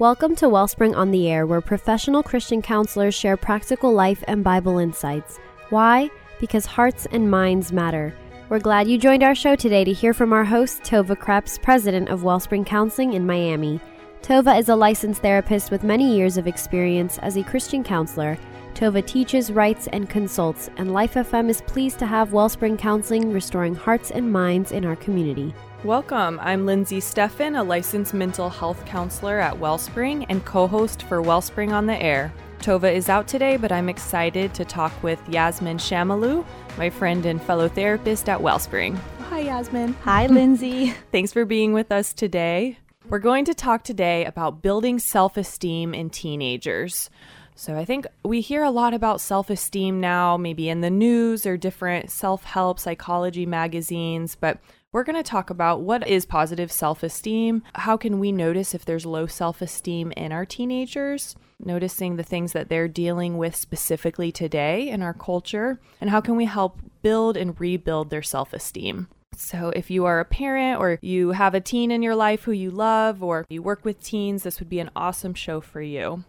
Welcome to Wellspring on the Air, where professional Christian counselors share practical life and Bible insights. Why? Because hearts and minds matter. We're glad you joined our show today to hear from our host, Tova Krebs, president of Wellspring Counseling in Miami. Tova is a licensed therapist with many years of experience as a Christian counselor. Tova teaches, writes, and consults, and Life FM is pleased to have Wellspring Counseling restoring hearts and minds in our community. Welcome. I'm Lindsay Steffen, a licensed mental health counselor at Wellspring and co host for Wellspring on the Air. Tova is out today, but I'm excited to talk with Yasmin Shamalu, my friend and fellow therapist at Wellspring. Hi, Yasmin. Hi, Lindsay. Thanks for being with us today. We're going to talk today about building self esteem in teenagers. So, I think we hear a lot about self esteem now, maybe in the news or different self help psychology magazines, but we're going to talk about what is positive self esteem. How can we notice if there's low self esteem in our teenagers? Noticing the things that they're dealing with specifically today in our culture, and how can we help build and rebuild their self esteem? So, if you are a parent or you have a teen in your life who you love, or you work with teens, this would be an awesome show for you.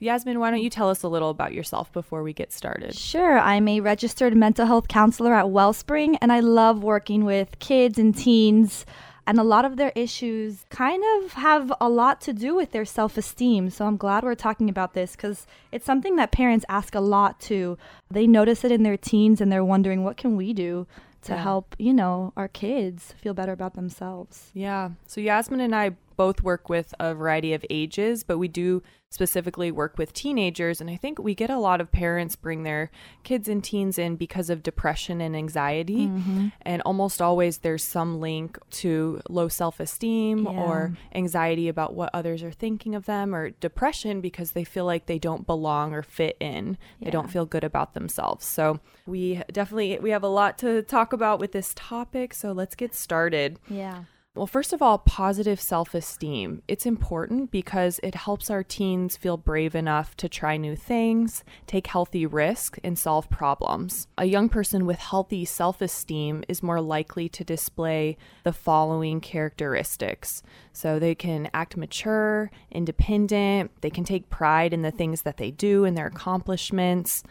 Yasmin, why don't you tell us a little about yourself before we get started? Sure. I'm a registered mental health counselor at Wellspring, and I love working with kids and teens. And a lot of their issues kind of have a lot to do with their self esteem. So I'm glad we're talking about this because it's something that parents ask a lot too. They notice it in their teens and they're wondering, what can we do to yeah. help, you know, our kids feel better about themselves? Yeah. So Yasmin and I both work with a variety of ages, but we do specifically work with teenagers. And I think we get a lot of parents bring their kids and teens in because of depression and anxiety. Mm-hmm. And almost always there's some link to low self esteem yeah. or anxiety about what others are thinking of them or depression because they feel like they don't belong or fit in. Yeah. They don't feel good about themselves. So we definitely we have a lot to talk about with this topic. So let's get started. Yeah. Well, first of all, positive self esteem. It's important because it helps our teens feel brave enough to try new things, take healthy risks, and solve problems. A young person with healthy self esteem is more likely to display the following characteristics. So they can act mature, independent, they can take pride in the things that they do and their accomplishments.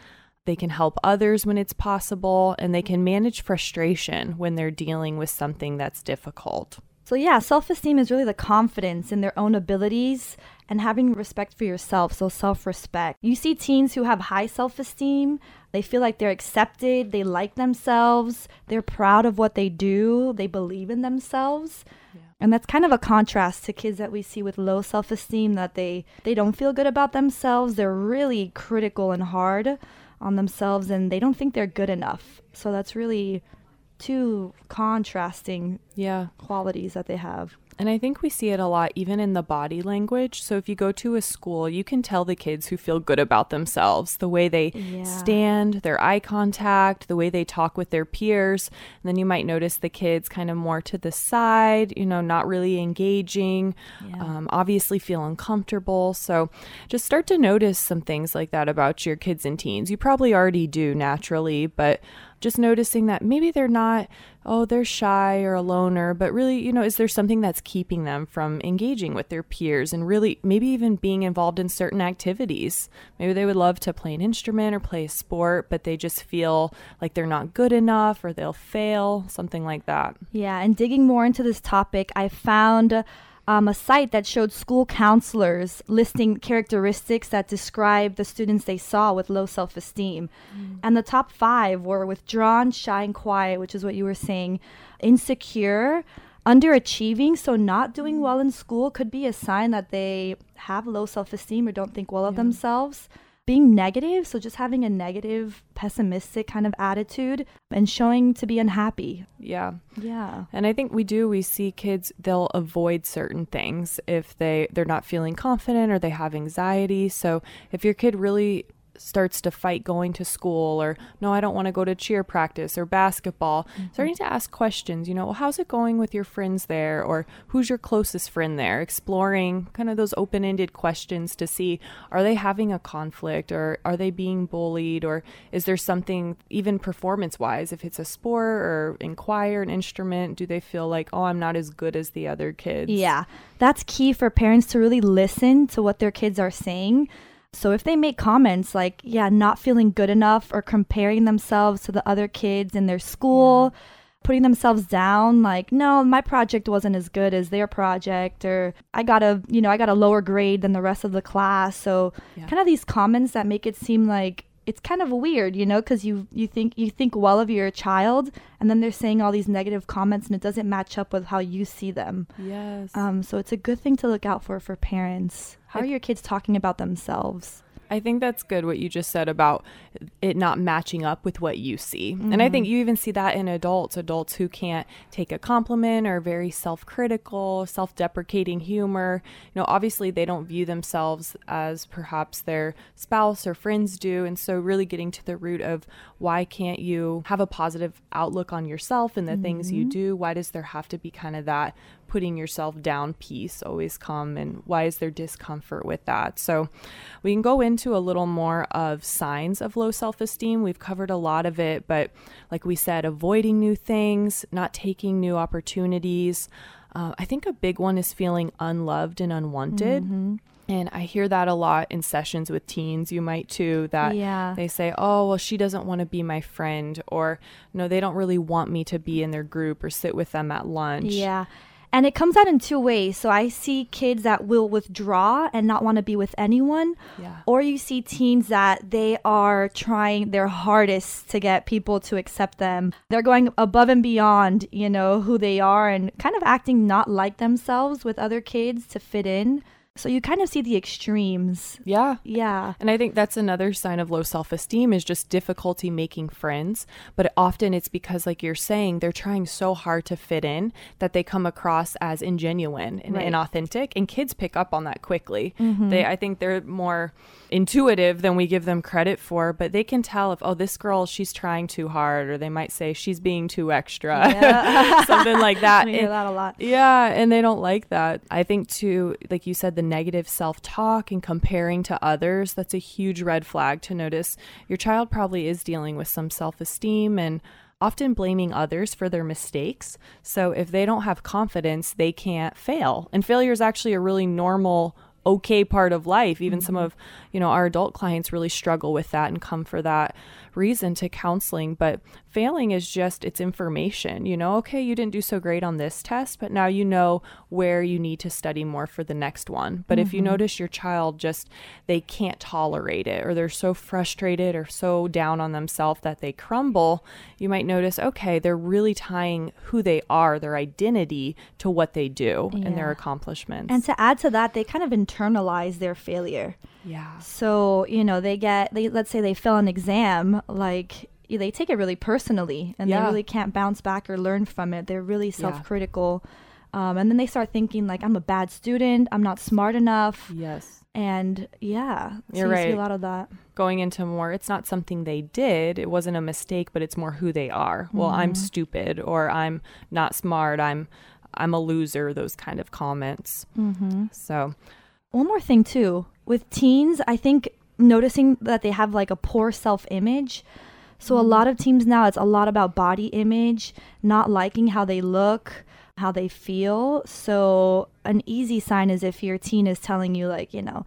They can help others when it's possible, and they can manage frustration when they're dealing with something that's difficult. So, yeah, self esteem is really the confidence in their own abilities and having respect for yourself. So, self respect. You see teens who have high self esteem, they feel like they're accepted, they like themselves, they're proud of what they do, they believe in themselves. Yeah. And that's kind of a contrast to kids that we see with low self esteem that they, they don't feel good about themselves. They're really critical and hard on themselves and they don't think they're good enough. So, that's really two contrasting yeah qualities that they have. And I think we see it a lot even in the body language. So if you go to a school, you can tell the kids who feel good about themselves, the way they yeah. stand, their eye contact, the way they talk with their peers. And then you might notice the kids kind of more to the side, you know, not really engaging, yeah. um, obviously feel uncomfortable. So just start to notice some things like that about your kids and teens. You probably already do naturally, but just noticing that maybe they're not, oh, they're shy or a loner, but really, you know, is there something that's keeping them from engaging with their peers and really maybe even being involved in certain activities? Maybe they would love to play an instrument or play a sport, but they just feel like they're not good enough or they'll fail, something like that. Yeah, and digging more into this topic, I found um, a site that showed school counselors listing characteristics that describe the students they saw with low self esteem. Mm. And the top five were withdrawn, shy, and quiet, which is what you were saying, insecure, underachieving. So, not doing mm. well in school could be a sign that they have low self esteem or don't think well yeah. of themselves being negative, so just having a negative, pessimistic kind of attitude and showing to be unhappy. Yeah. Yeah. And I think we do we see kids they'll avoid certain things if they they're not feeling confident or they have anxiety. So if your kid really starts to fight going to school or no i don't want to go to cheer practice or basketball. Mm-hmm. starting to ask questions you know well, how's it going with your friends there? or who's your closest friend there? Exploring kind of those open-ended questions to see are they having a conflict or are they being bullied or is there something even performance wise if it's a sport or in choir an instrument do they feel like oh i'm not as good as the other kids? Yeah that's key for parents to really listen to what their kids are saying so if they make comments like, yeah, not feeling good enough or comparing themselves to the other kids in their school, yeah. putting themselves down like, no, my project wasn't as good as their project or I got a, you know, I got a lower grade than the rest of the class. So yeah. kind of these comments that make it seem like it's kind of weird, you know, because you you think you think well of your child, and then they're saying all these negative comments, and it doesn't match up with how you see them. Yes. Um. So it's a good thing to look out for for parents. How are your kids talking about themselves? I think that's good what you just said about it not matching up with what you see. Mm-hmm. And I think mm-hmm. you even see that in adults, adults who can't take a compliment or very self-critical, self-deprecating humor. You know, obviously they don't view themselves as perhaps their spouse or friends do, and so really getting to the root of why can't you have a positive outlook on yourself and the mm-hmm. things you mm-hmm. do? Why does there have to be kind of that putting yourself down piece always come and why is there discomfort with that so we can go into a little more of signs of low self-esteem we've covered a lot of it but like we said avoiding new things not taking new opportunities uh, i think a big one is feeling unloved and unwanted mm-hmm. And I hear that a lot in sessions with teens. You might too, that yeah. they say, oh, well, she doesn't want to be my friend, or no, they don't really want me to be in their group or sit with them at lunch. Yeah. And it comes out in two ways. So I see kids that will withdraw and not want to be with anyone. Yeah. Or you see teens that they are trying their hardest to get people to accept them. They're going above and beyond, you know, who they are and kind of acting not like themselves with other kids to fit in. So you kind of see the extremes. Yeah. Yeah. And I think that's another sign of low self esteem is just difficulty making friends. But often it's because, like you're saying, they're trying so hard to fit in that they come across as ingenuine and right. inauthentic. And kids pick up on that quickly. Mm-hmm. They, I think they're more intuitive than we give them credit for, but they can tell if, oh, this girl, she's trying too hard, or they might say she's being too extra, yeah. something like that. We hear that a lot. Yeah, and they don't like that. I think, too, like you said, the negative self talk and comparing to others, that's a huge red flag to notice. Your child probably is dealing with some self esteem and often blaming others for their mistakes. So if they don't have confidence, they can't fail. And failure is actually a really normal okay part of life. Even mm-hmm. some of, you know, our adult clients really struggle with that and come for that reason to counseling. But failing is just it's information you know okay you didn't do so great on this test but now you know where you need to study more for the next one but mm-hmm. if you mm-hmm. notice your child just they can't tolerate it or they're so frustrated or so down on themselves that they crumble you might notice okay they're really tying who they are their identity to what they do yeah. and their accomplishments and to add to that they kind of internalize their failure yeah so you know they get they let's say they fail an exam like they take it really personally and yeah. they really can't bounce back or learn from it. They're really self-critical. Yeah. Um, and then they start thinking like I'm a bad student, I'm not smart enough. Yes. And yeah, you're so you right. a lot of that. Going into more, it's not something they did. It wasn't a mistake, but it's more who they are. Mm-hmm. Well, I'm mm-hmm. stupid, or I'm not smart. I'm I'm a loser. Those kind of comments. Mm-hmm. So, one more thing too with teens, I think noticing that they have like a poor self image so a lot of teams now, it's a lot about body image, not liking how they look, how they feel. So an easy sign is if your teen is telling you like, you know,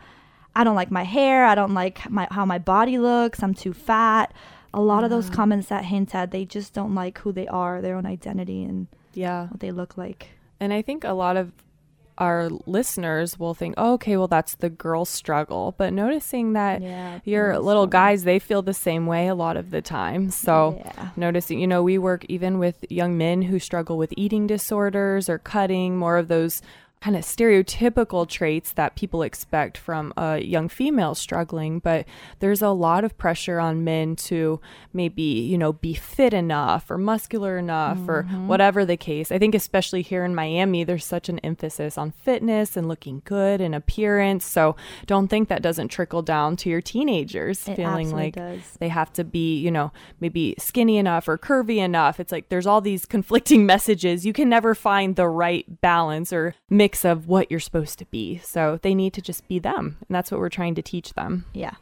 I don't like my hair, I don't like my how my body looks, I'm too fat. A lot yeah. of those comments that hint at they just don't like who they are, their own identity and yeah, what they look like. And I think a lot of our listeners will think, oh, okay, well, that's the girl struggle. But noticing that yeah, your little guys, they feel the same way a lot of the time. So yeah. noticing, you know, we work even with young men who struggle with eating disorders or cutting, more of those kind of stereotypical traits that people expect from a young female struggling, but there's a lot of pressure on men to maybe, you know, be fit enough or muscular enough mm-hmm. or whatever the case. I think, especially here in Miami, there's such an emphasis on fitness and looking good and appearance. So don't think that doesn't trickle down to your teenagers it feeling like does. they have to be, you know, maybe skinny enough or curvy enough. It's like there's all these conflicting messages. You can never find the right balance or mix mix of what you're supposed to be. So they need to just be them. And that's what we're trying to teach them. Yeah.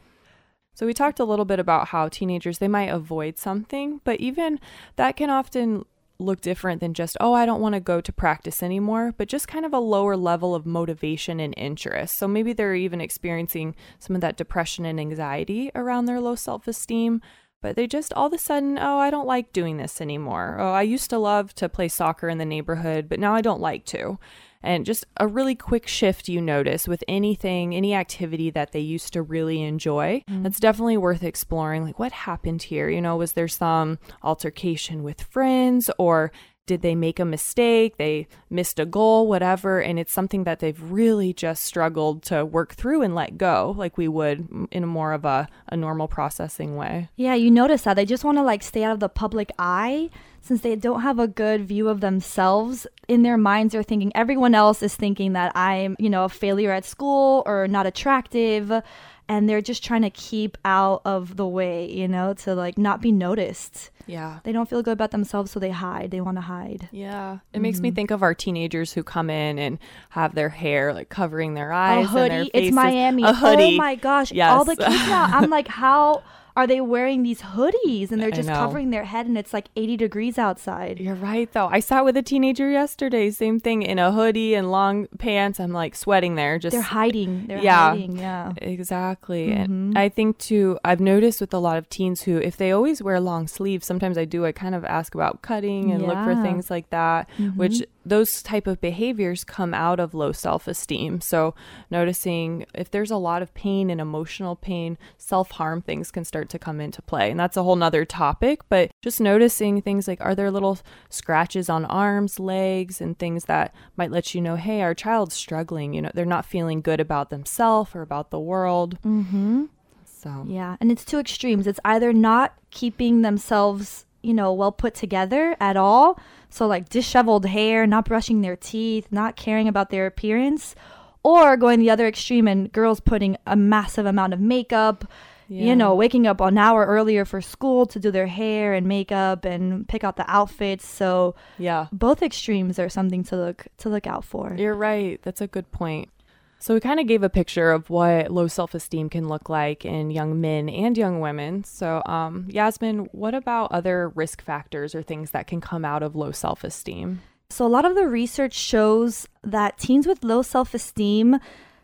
So we talked a little bit about how teenagers they might avoid something, but even that can often look different than just, oh, I don't want to go to practice anymore, but just kind of a lower level of motivation and interest. So maybe they're even experiencing some of that depression and anxiety around their low self esteem, but they just all of a sudden, oh, I don't like doing this anymore. Oh, I used to love to play soccer in the neighborhood, but now I don't like to and just a really quick shift you notice with anything, any activity that they used to really enjoy. Mm-hmm. That's definitely worth exploring. Like, what happened here? You know, was there some altercation with friends or did they make a mistake? They missed a goal, whatever. And it's something that they've really just struggled to work through and let go, like we would in a more of a, a normal processing way. Yeah, you notice that. They just want to like stay out of the public eye since they don't have a good view of themselves. In their minds, they're thinking everyone else is thinking that I'm, you know, a failure at school or not attractive and they're just trying to keep out of the way, you know, to like not be noticed. Yeah. They don't feel good about themselves, so they hide. They want to hide. Yeah. It mm-hmm. makes me mm-hmm. think of our teenagers who come in and have their hair like covering their eyes. A hoodie. It's Miami. A hoodie. Oh my gosh. Yes. All the kids now. I'm like, how are they wearing these hoodies and they're just covering their head and it's like 80 degrees outside. You're right though. I sat with a teenager yesterday, same thing in a hoodie and long pants. I'm like sweating there just They're hiding. They're yeah, hiding. Yeah. Exactly. Mm-hmm. And I think too I've noticed with a lot of teens who if they always wear long sleeves, sometimes I do I kind of ask about cutting and yeah. look for things like that, mm-hmm. which those type of behaviors come out of low self-esteem. So noticing if there's a lot of pain and emotional pain self-harm things can start to come into play. And that's a whole nother topic but just noticing things like are there little scratches on arms legs and things that might let you know hey our child's struggling you know they're not feeling good about themselves or about the world. Mm-hmm. so yeah and it's two extremes. It's either not keeping themselves you know well put together at all so, like disheveled hair, not brushing their teeth, not caring about their appearance, or going the other extreme and girls putting a massive amount of makeup, yeah. you know, waking up an hour earlier for school to do their hair and makeup and pick out the outfits. So, yeah, both extremes are something to look to look out for. You're right. That's a good point. So, we kind of gave a picture of what low self esteem can look like in young men and young women. So, um, Yasmin, what about other risk factors or things that can come out of low self esteem? So, a lot of the research shows that teens with low self esteem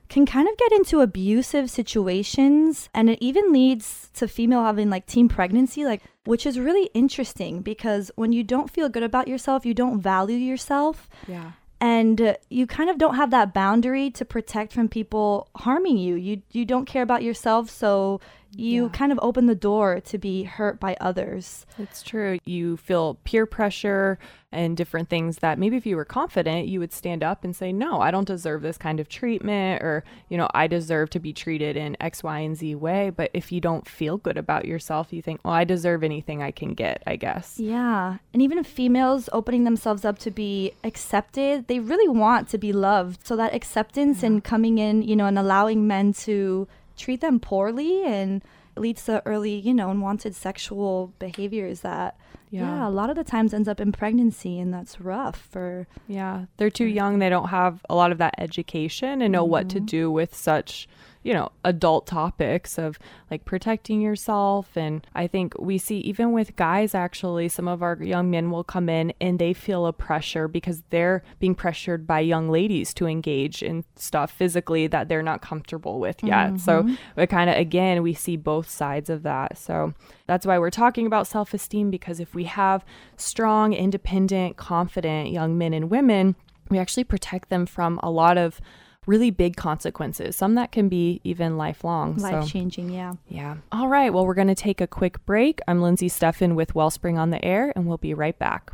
can kind of get into abusive situations and it even leads to female having like teen pregnancy like which is really interesting because when you don't feel good about yourself you don't value yourself yeah and uh, you kind of don't have that boundary to protect from people harming you. You you don't care about yourself, so you yeah. kind of open the door to be hurt by others. It's true. You feel peer pressure and different things that maybe if you were confident, you would stand up and say, No, I don't deserve this kind of treatment, or, you know, I deserve to be treated in X, Y, and Z way. But if you don't feel good about yourself, you think, Well, I deserve anything I can get, I guess. Yeah. And even females opening themselves up to be accepted, they really want to be loved. So that acceptance yeah. and coming in, you know, and allowing men to treat them poorly and leads to early, you know, unwanted sexual behaviors that yeah. yeah. a lot of the times ends up in pregnancy and that's rough for Yeah. They're too young, they don't have a lot of that education and know mm-hmm. what to mm-hmm. do with such you know, adult topics of like protecting yourself. And I think we see even with guys, actually, some of our young men will come in and they feel a pressure because they're being pressured by young ladies to engage in stuff physically that they're not comfortable with yet. Mm-hmm. So it kind of, again, we see both sides of that. So that's why we're talking about self esteem because if we have strong, independent, confident young men and women, we actually protect them from a lot of really big consequences, some that can be even lifelong. Life so, changing, yeah. Yeah. All right. Well, we're going to take a quick break. I'm Lindsay Steffen with Wellspring on the Air, and we'll be right back.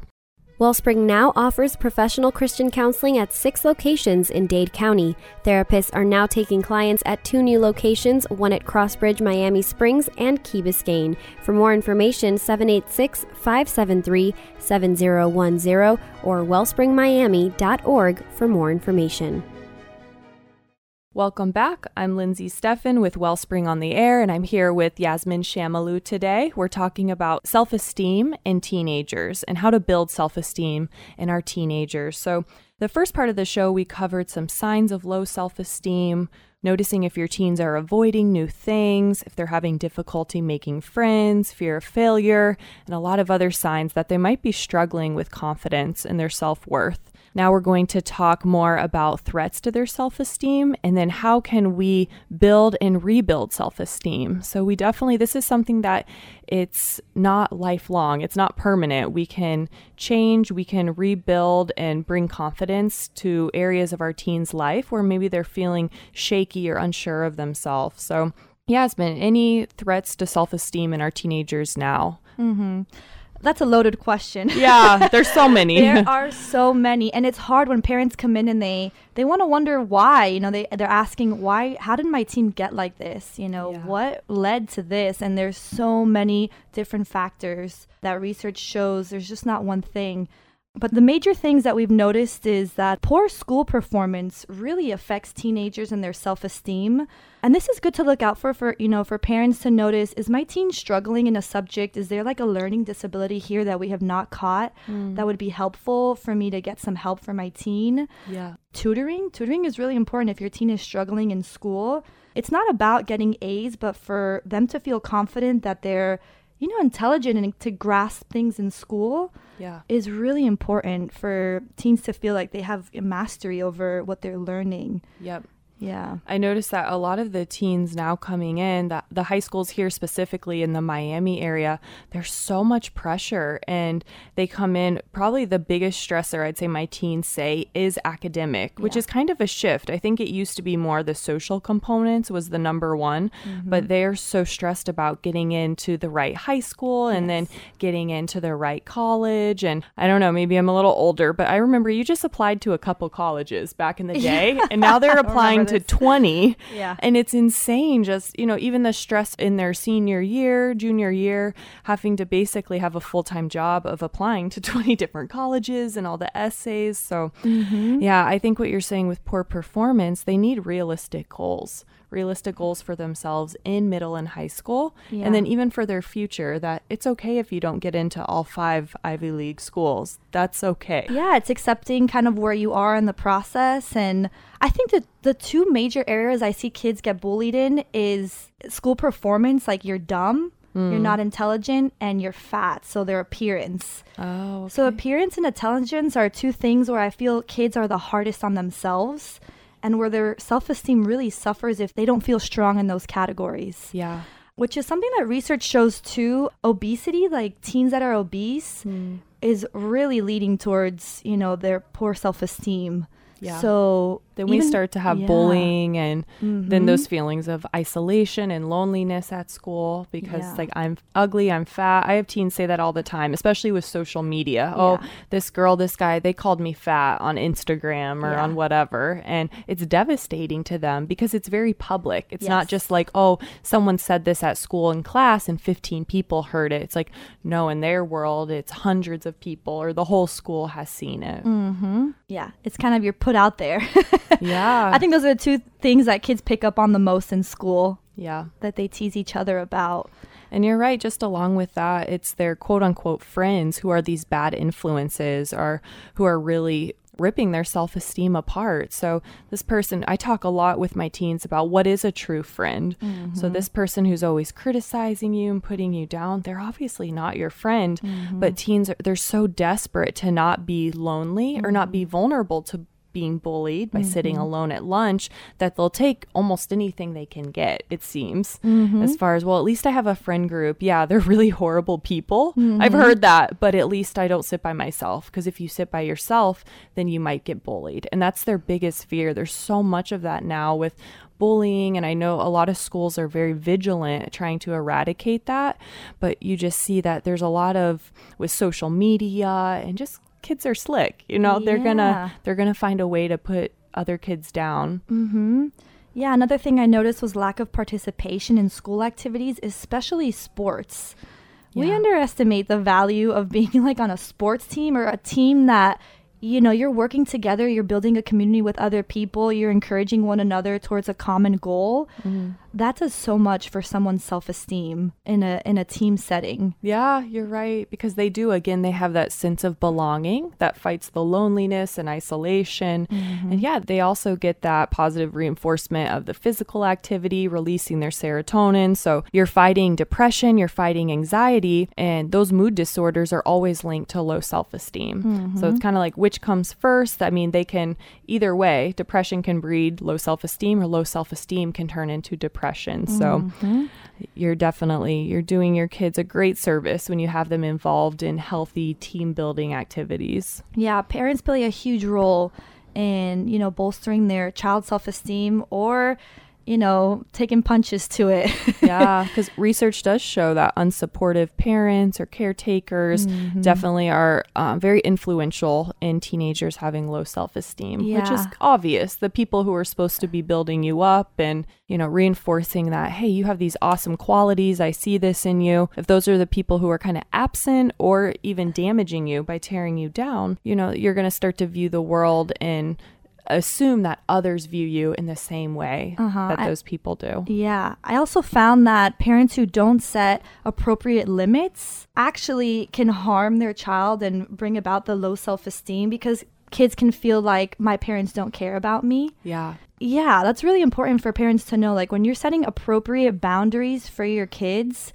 Wellspring now offers professional Christian counseling at six locations in Dade County. Therapists are now taking clients at two new locations, one at Crossbridge, Miami Springs, and Key Biscayne. For more information, 786 573 7010 or wellspringmiami.org for more information. Welcome back. I'm Lindsay Steffen with Wellspring on the Air, and I'm here with Yasmin Shamalu today. We're talking about self esteem in teenagers and how to build self esteem in our teenagers. So, the first part of the show, we covered some signs of low self esteem, noticing if your teens are avoiding new things, if they're having difficulty making friends, fear of failure, and a lot of other signs that they might be struggling with confidence and their self worth. Now we're going to talk more about threats to their self esteem and then how can we build and rebuild self esteem. So we definitely, this is something that it's not lifelong, it's not permanent. We can change, we can rebuild and bring confidence to areas of our teens' life where maybe they're feeling shaky or unsure of themselves. So, Yasmin, any threats to self esteem in our teenagers now? Mm-hmm that's a loaded question. Yeah, there's so many. there are so many, and it's hard when parents come in and they they want to wonder why. You know, they they're asking why. How did my team get like this? You know, yeah. what led to this? And there's so many different factors that research shows. There's just not one thing. But the major things that we've noticed is that poor school performance really affects teenagers and their self-esteem. And this is good to look out for for, you know, for parents to notice is my teen struggling in a subject? Is there like a learning disability here that we have not caught mm. that would be helpful for me to get some help for my teen? Yeah. Tutoring, tutoring is really important if your teen is struggling in school. It's not about getting A's, but for them to feel confident that they're you know, intelligent and to grasp things in school yeah. is really important for teens to feel like they have mastery over what they're learning. Yep. Yeah. I noticed that a lot of the teens now coming in, that the high schools here specifically in the Miami area, there's so much pressure and they come in probably the biggest stressor I'd say my teens say is academic, which yeah. is kind of a shift. I think it used to be more the social components was the number one, mm-hmm. but they're so stressed about getting into the right high school and yes. then getting into the right college and I don't know, maybe I'm a little older, but I remember you just applied to a couple colleges back in the day and now they're applying to 20. Yeah. And it's insane just, you know, even the stress in their senior year, junior year, having to basically have a full time job of applying to 20 different colleges and all the essays. So, mm-hmm. yeah, I think what you're saying with poor performance, they need realistic goals realistic goals for themselves in middle and high school yeah. and then even for their future that it's okay if you don't get into all five Ivy League schools. That's okay. Yeah, it's accepting kind of where you are in the process and I think that the two major areas I see kids get bullied in is school performance like you're dumb Mm. You're not intelligent and you're fat, so their appearance. Oh. Okay. So appearance and intelligence are two things where I feel kids are the hardest on themselves and where their self esteem really suffers if they don't feel strong in those categories. Yeah. Which is something that research shows too. Obesity, like teens that are obese, mm. is really leading towards, you know, their poor self esteem. Yeah. So then we start to have yeah. bullying and mm-hmm. then those feelings of isolation and loneliness at school because yeah. like I'm ugly, I'm fat. I have teens say that all the time, especially with social media. Yeah. Oh, this girl, this guy, they called me fat on Instagram or on whatever. And it's devastating to them because it's very public. It's yes. not just like, oh, someone said this at school in class and 15 people heard it. It's like, no, in their world, it's hundreds of people or the whole school has seen it. Mm-hmm. Yeah. It's kind of you're put out there. yeah. I think those are the two things that kids pick up on the most in school. Yeah. That they tease each other about. And you're right, just along with that, it's their quote unquote friends who are these bad influences or who are really ripping their self esteem apart. So, this person, I talk a lot with my teens about what is a true friend. Mm-hmm. So, this person who's always criticizing you and putting you down, they're obviously not your friend. Mm-hmm. But teens, are, they're so desperate to not be lonely mm-hmm. or not be mm-hmm. vulnerable to being bullied by mm-hmm. sitting alone at lunch that they'll take almost anything they can get, it seems. Mm-hmm. As far as, well, at least I have a friend group. Yeah, they're really horrible people. Mm-hmm. I've heard that, but at least I don't sit by myself. Because if you sit by yourself, then you might get bullied. And that's their biggest fear. There's so much of that now with bullying and I know a lot of schools are very vigilant trying to eradicate that but you just see that there's a lot of with social media and just kids are slick. You know, they're gonna they're gonna find a way to put other kids down. Mm-hmm. Yeah, another thing I noticed was lack of participation in school activities, especially sports. We underestimate the value of being like on a sports team or a team that you know you're working together, you're building a community with other people, you're encouraging one another towards a common goal. That does so much for someone's self-esteem in a in a team setting. Yeah, you're right. Because they do, again, they have that sense of belonging that fights the loneliness and isolation. Mm-hmm. And yeah, they also get that positive reinforcement of the physical activity, releasing their serotonin. So you're fighting depression, you're fighting anxiety, and those mood disorders are always linked to low self esteem. So it's mm-hmm. kind of like which comes first. I mean, they can either way, depression can breed low self esteem, or low self esteem can turn into depression. So mm-hmm. you're definitely you're doing your kids a great service when you have them involved in healthy team building activities. Yeah, parents play a huge role in, you know, bolstering their child self-esteem or, you know, taking punches to it. yeah because research does show that unsupportive parents or caretakers Mm-hmm. definitely are um, very influential in teenagers having low self-esteem which is obvious the people who are supposed to be building you up and you know reinforcing that hey you have these awesome qualities i see this in you if those are the people who are kind of absent or even damaging you by tearing you down you know you're going to start to view the world and assume that others view you in the same way Uh-huh. that I- those people do Yeah, I also found that parents who don't set appropriate limits actually can harm their child and bring about the low self esteem because kids can feel like my parents don't care about me. yeah Yeah, that's really important for parents to know. Like when you're setting appropriate boundaries for your kids,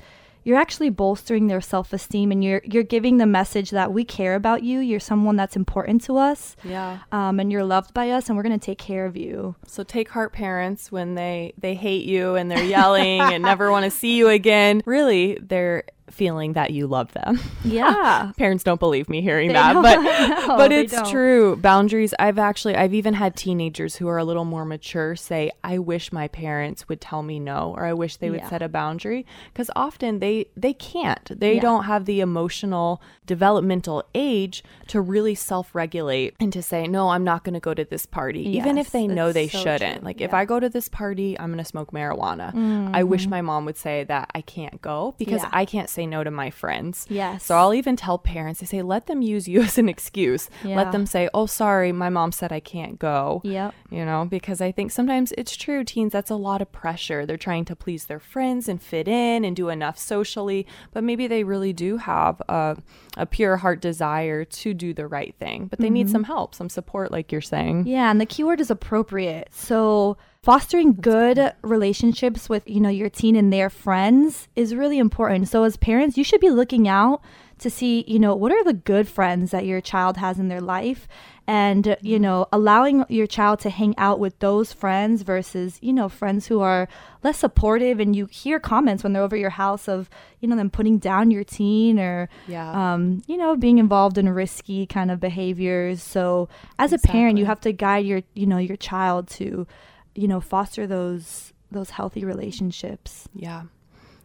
you're actually bolstering their self-esteem and you're you're giving the message that we care about you. You're someone that's important to us. yeah Um, and you're loved by us and we're going to take care of you. So take heart parents when they they hate you and they're yelling and never want to see you again. Really, they're feeling that you love them. Yeah. Parents don't believe me hearing They that, but but it's don't. true. Boundaries. I've actually I've even had teenagers who are a little more mature say, "I wish my parents would tell me no," or "I wish they would Yeah. set a boundary," because often they they can't. They Yeah. don't have the emotional developmental age to really self-regulate and to say, "No, I'm not going to go to this party," even if they know they so shouldn't. true. Like if I go to this party, I'm going to smoke marijuana. I wish my mom would say that I can't go because Mm-hmm. Yeah. I can't say no to my friends. Yes. So I'll even tell parents, I say, let them use you as an excuse. Yeah. Let them say, oh, sorry, my mom said I can't go. Yep. You know, because I think sometimes it's true, teens, that's a lot of pressure. They're trying to please their friends and fit in and do enough socially, but maybe they really do have a, a pure heart desire to do the right thing, but they Mm-hmm. need some help, some support, like you're saying. Yeah, and the keyword is appropriate. So fostering good relationships with, you know, your teen and their friends is really important. So as parents, you should be looking out to see, you know, what are the good friends that your child has in their life and, you know, allowing your child to hang out with those friends versus, you know, friends who are less supportive and you hear comments when they're over your house of, you know, them putting down your teen or Yeah. um, you know, being involved in risky kind of behaviors. So as a parent, you have to guide your, you know, your child to, you know, foster those those healthy relationships. Yeah.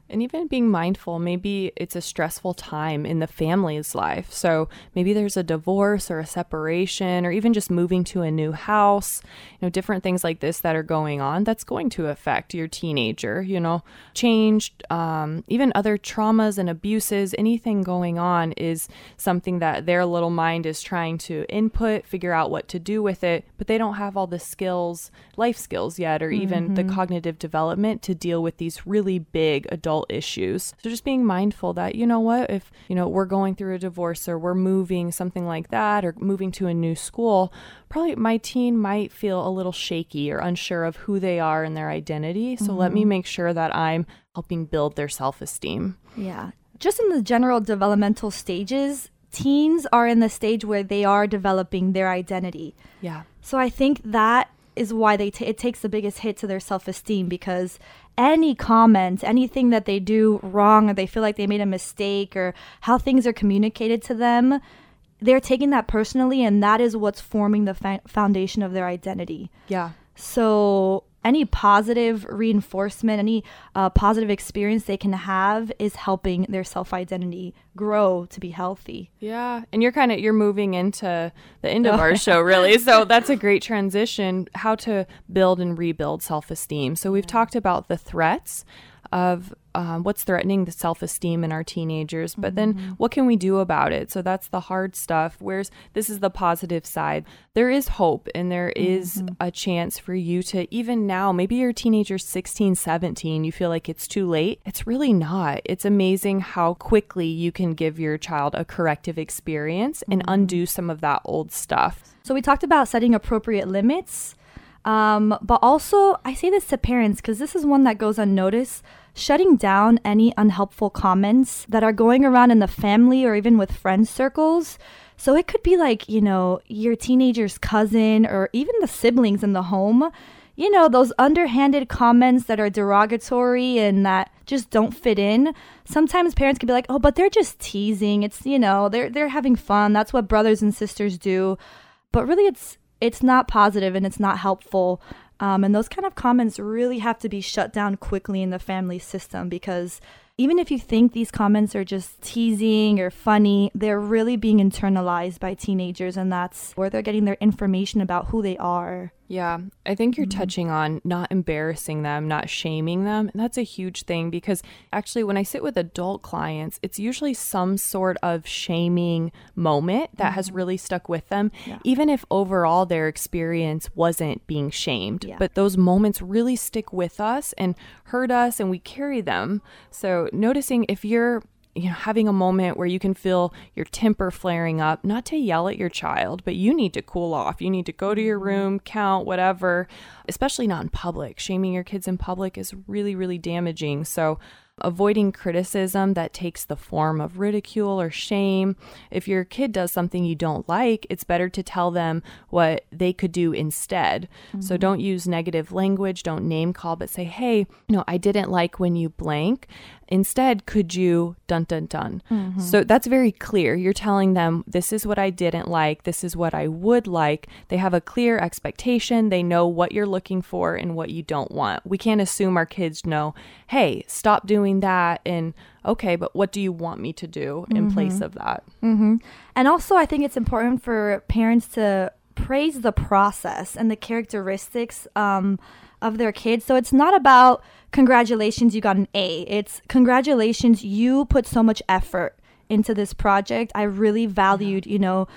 And even being mindful, maybe it's a stressful time in the family's life. So maybe there's a divorce or a separation or even just moving to a new house, you know, different things like this that are going on that's going to affect your teenager, you know, change, um, even other traumas and abuses, anything going on is something that their little mind is trying to input, figure out what to do with it, but they don't have all the skills, life skills yet, or even the cognitive development to deal with these really big adult issues. So just being mindful that, you know what, if, you know, we're going through a divorce or we're moving, something like that, or moving to a new school, probably my teen might feel a little shaky or unsure of who they are and their identity. So let me mm-hmm. make sure that I'm helping build their self esteem. Yeah. Just in the general developmental stages, teens are in the stage where they are developing their identity. Yeah. So I think that is why they ta it takes the biggest hit to their self-esteem because any comment, anything that they do wrong or they feel like they made a mistake or how things are communicated to them, they're taking that personally and that is what's forming the fa- foundation of their identity. Yeah. So any positive reinforcement, any uh, positive experience they can have is helping their self identity grow to be healthy. Yeah, and you're kind of you're moving into the end of our show, really. So that's a great transition. How to build and rebuild self esteem. So we've talked about the threats of um, what's threatening the self esteem in our teenagers, but mm-hmm. then what can we do about it? So that's the hard stuff. Whereas this is the positive side. There is hope and there is mm-hmm. a chance for you to, even now, maybe your teenager's 16, 17, you feel like it's too late. It's really not. It's amazing how quickly you can give your child a corrective experience mm-hmm. and undo some of that old stuff. So we talked about setting appropriate limits. Um, but also, I say this to parents because this is one that goes unnoticed shutting down any unhelpful comments that are going around in the family or even with friend circles. So it could be like, you know, your teenager's cousin or even the siblings in the home. You know, those underhanded comments that are derogatory and that just don't fit in. Sometimes parents can be like, "Oh, but they're just teasing. It's, you know, they're they're having fun. That's what brothers and sisters do." But really it's it's not positive and it's not helpful. Um, and those kind of comments really have to be shut down quickly in the family system because even if you think these comments are just teasing or funny, they're really being internalized by teenagers, and that's where they're getting their information about who they are. Yeah, I think you're mm-hmm. touching on not embarrassing them, not shaming them. And that's a huge thing because actually, when I sit with adult clients, it's usually some sort of shaming moment that mm-hmm. has really stuck with them, yeah. even if overall their experience wasn't being shamed. Yeah. But those moments really stick with us and hurt us, and we carry them. So, noticing if you're you know having a moment where you can feel your temper flaring up not to yell at your child but you need to cool off you need to go to your mm-hmm. room count whatever especially not in public shaming your kids in public is really really damaging so avoiding criticism that takes the form of ridicule or shame. If your kid does something you don't like, it's better to tell them what they could do instead. Mm-hmm. So don't use negative language, don't name call, but say, hey, you know, I didn't like when you blank. Instead, could you dun dun dun? Mm-hmm. So that's very clear. You're telling them, this is what I didn't like, this is what I would like. They have a clear expectation. They know what you're looking for and what you don't want. We can't assume our kids know, hey, stop doing that. And okay, but what do you want me to do in mm-hmm. place of that? Mm-hmm. And also, I think it's important for parents to praise the process and the characteristics um, of their kids. So it's not about congratulations, you got an A. It's congratulations, you put so much effort into this project. I really valued, you know,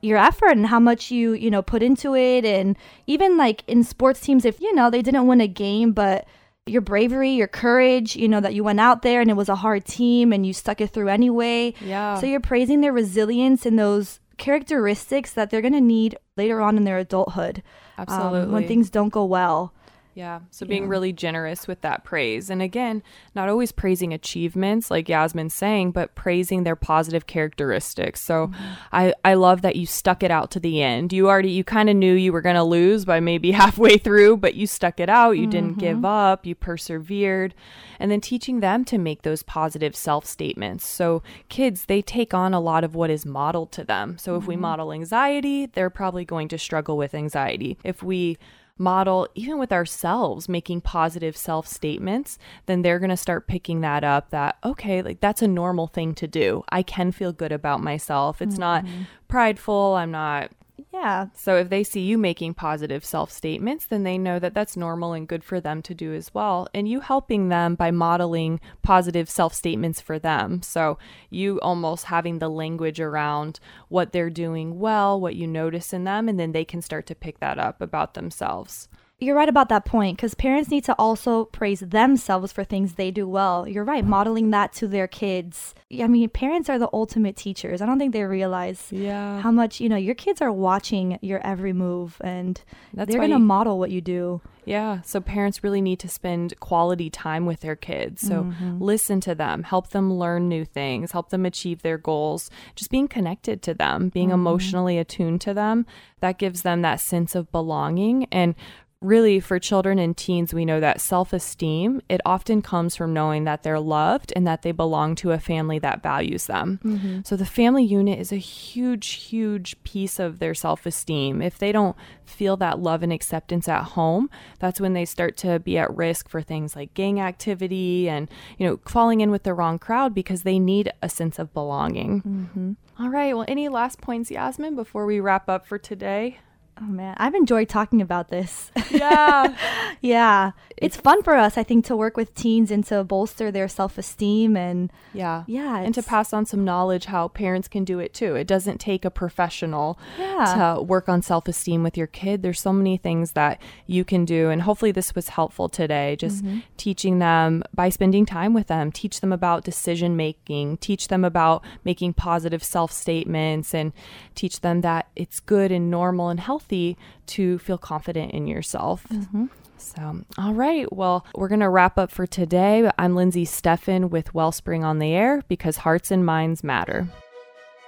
your effort and how much you, you know, put into it. And even like in sports teams, if, you know, they didn't win a game, but your bravery, your courage, you know, that you went out there and it was a hard team and you stuck it through anyway. Yeah. So you're praising their resilience and those characteristics that they're going to need later on in their adulthood. Absolutely. Um, when things don't go well. Yeah. So being yeah. really generous with that praise. And again, not always praising achievements like Yasmin's saying, but praising their positive characteristics. So mm-hmm. I, I love that you stuck it out to the end. You already, you kind of knew you were going to lose by maybe halfway through, but you stuck it out. You mm-hmm. didn't give up. You persevered. And then teaching them to make those positive self statements. So kids, they take on a lot of what is modeled to them. So if mm-hmm. we model anxiety, they're probably going to struggle with anxiety. If we model, even with ourselves, making positive self statements, then they're going to start picking that up that, okay, like that's a normal thing to do. I can feel good about myself. It's mm-hmm. not prideful. I'm not yeah. So if they see you making positive self statements, then they know that that's normal and good for them to do as well. And you helping them by modeling positive self statements for them. So you almost having the language around what they're doing well, what you notice in them, and then they can start to pick that up about themselves you're right about that point because parents need to also praise themselves for things they do well. You're right, modeling that to their kids. I mean, parents are the ultimate teachers. I don't think they realize yeah. how much, you know, your kids are watching your every move and That's they're going to model what you do. Yeah. So parents really need to spend quality time with their kids. So mm-hmm. listen to them, help them learn new things, help them achieve their goals, just being connected to them, being mm-hmm. emotionally attuned to them. That gives them that sense of belonging. And really for children and teens we know that self-esteem it often comes from knowing that they're loved and that they belong to a family that values them. Mm-hmm. so the family unit is a huge huge piece of their self-esteem. If they don't feel that love and acceptance at home that's when they start to be at risk for things like gang activity and you know falling in with the wrong crowd because they need a sense of belonging. Mm-hmm. All right. Well any last points yasmin before we wrap up for today Oh man, I've enjoyed talking about this. Yeah. yeah. It's, fun for us, I think, to work with teens and to bolster their self esteem and Yeah. Yeah. And to pass on some knowledge how parents can do it too. It doesn't take a professional yeah. to work on self esteem with your kid. There's so many things that you can do. And hopefully this was helpful today. Just mm-hmm. teaching them by spending time with them, teach them about decision making, teach them about making positive self statements and teach them that it's good and normal and healthy healthy to feel confident in yourself. Mm-hmm. So, all right. Well, we're going to wrap up for today. I'm Lindsay Steffen with Wellspring on the Air because hearts and minds matter.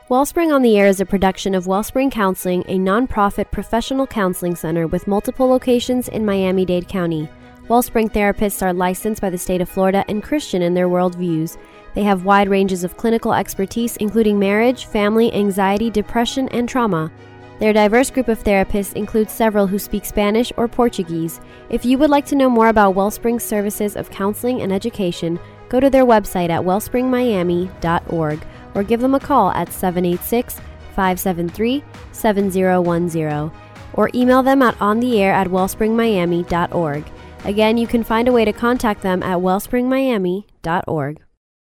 Wellspring on the Air is a production of Wellspring Counseling, a nonprofit professional counseling center with multiple locations in Miami Dade County. Wellspring therapists are licensed by the state of Florida and Christian in their worldviews. They have wide ranges of clinical expertise, including marriage, family, anxiety, depression, and trauma. Their diverse group of therapists includes several who speak Spanish or Portuguese. If you would like to know more about Wellspring's services of counseling and education, go to their website at wellspringmiami.org or give them a call at 786 573 7010 or email them at ontheair at wellspringmiami.org. Again, you can find a way to contact them at wellspringmiami.org.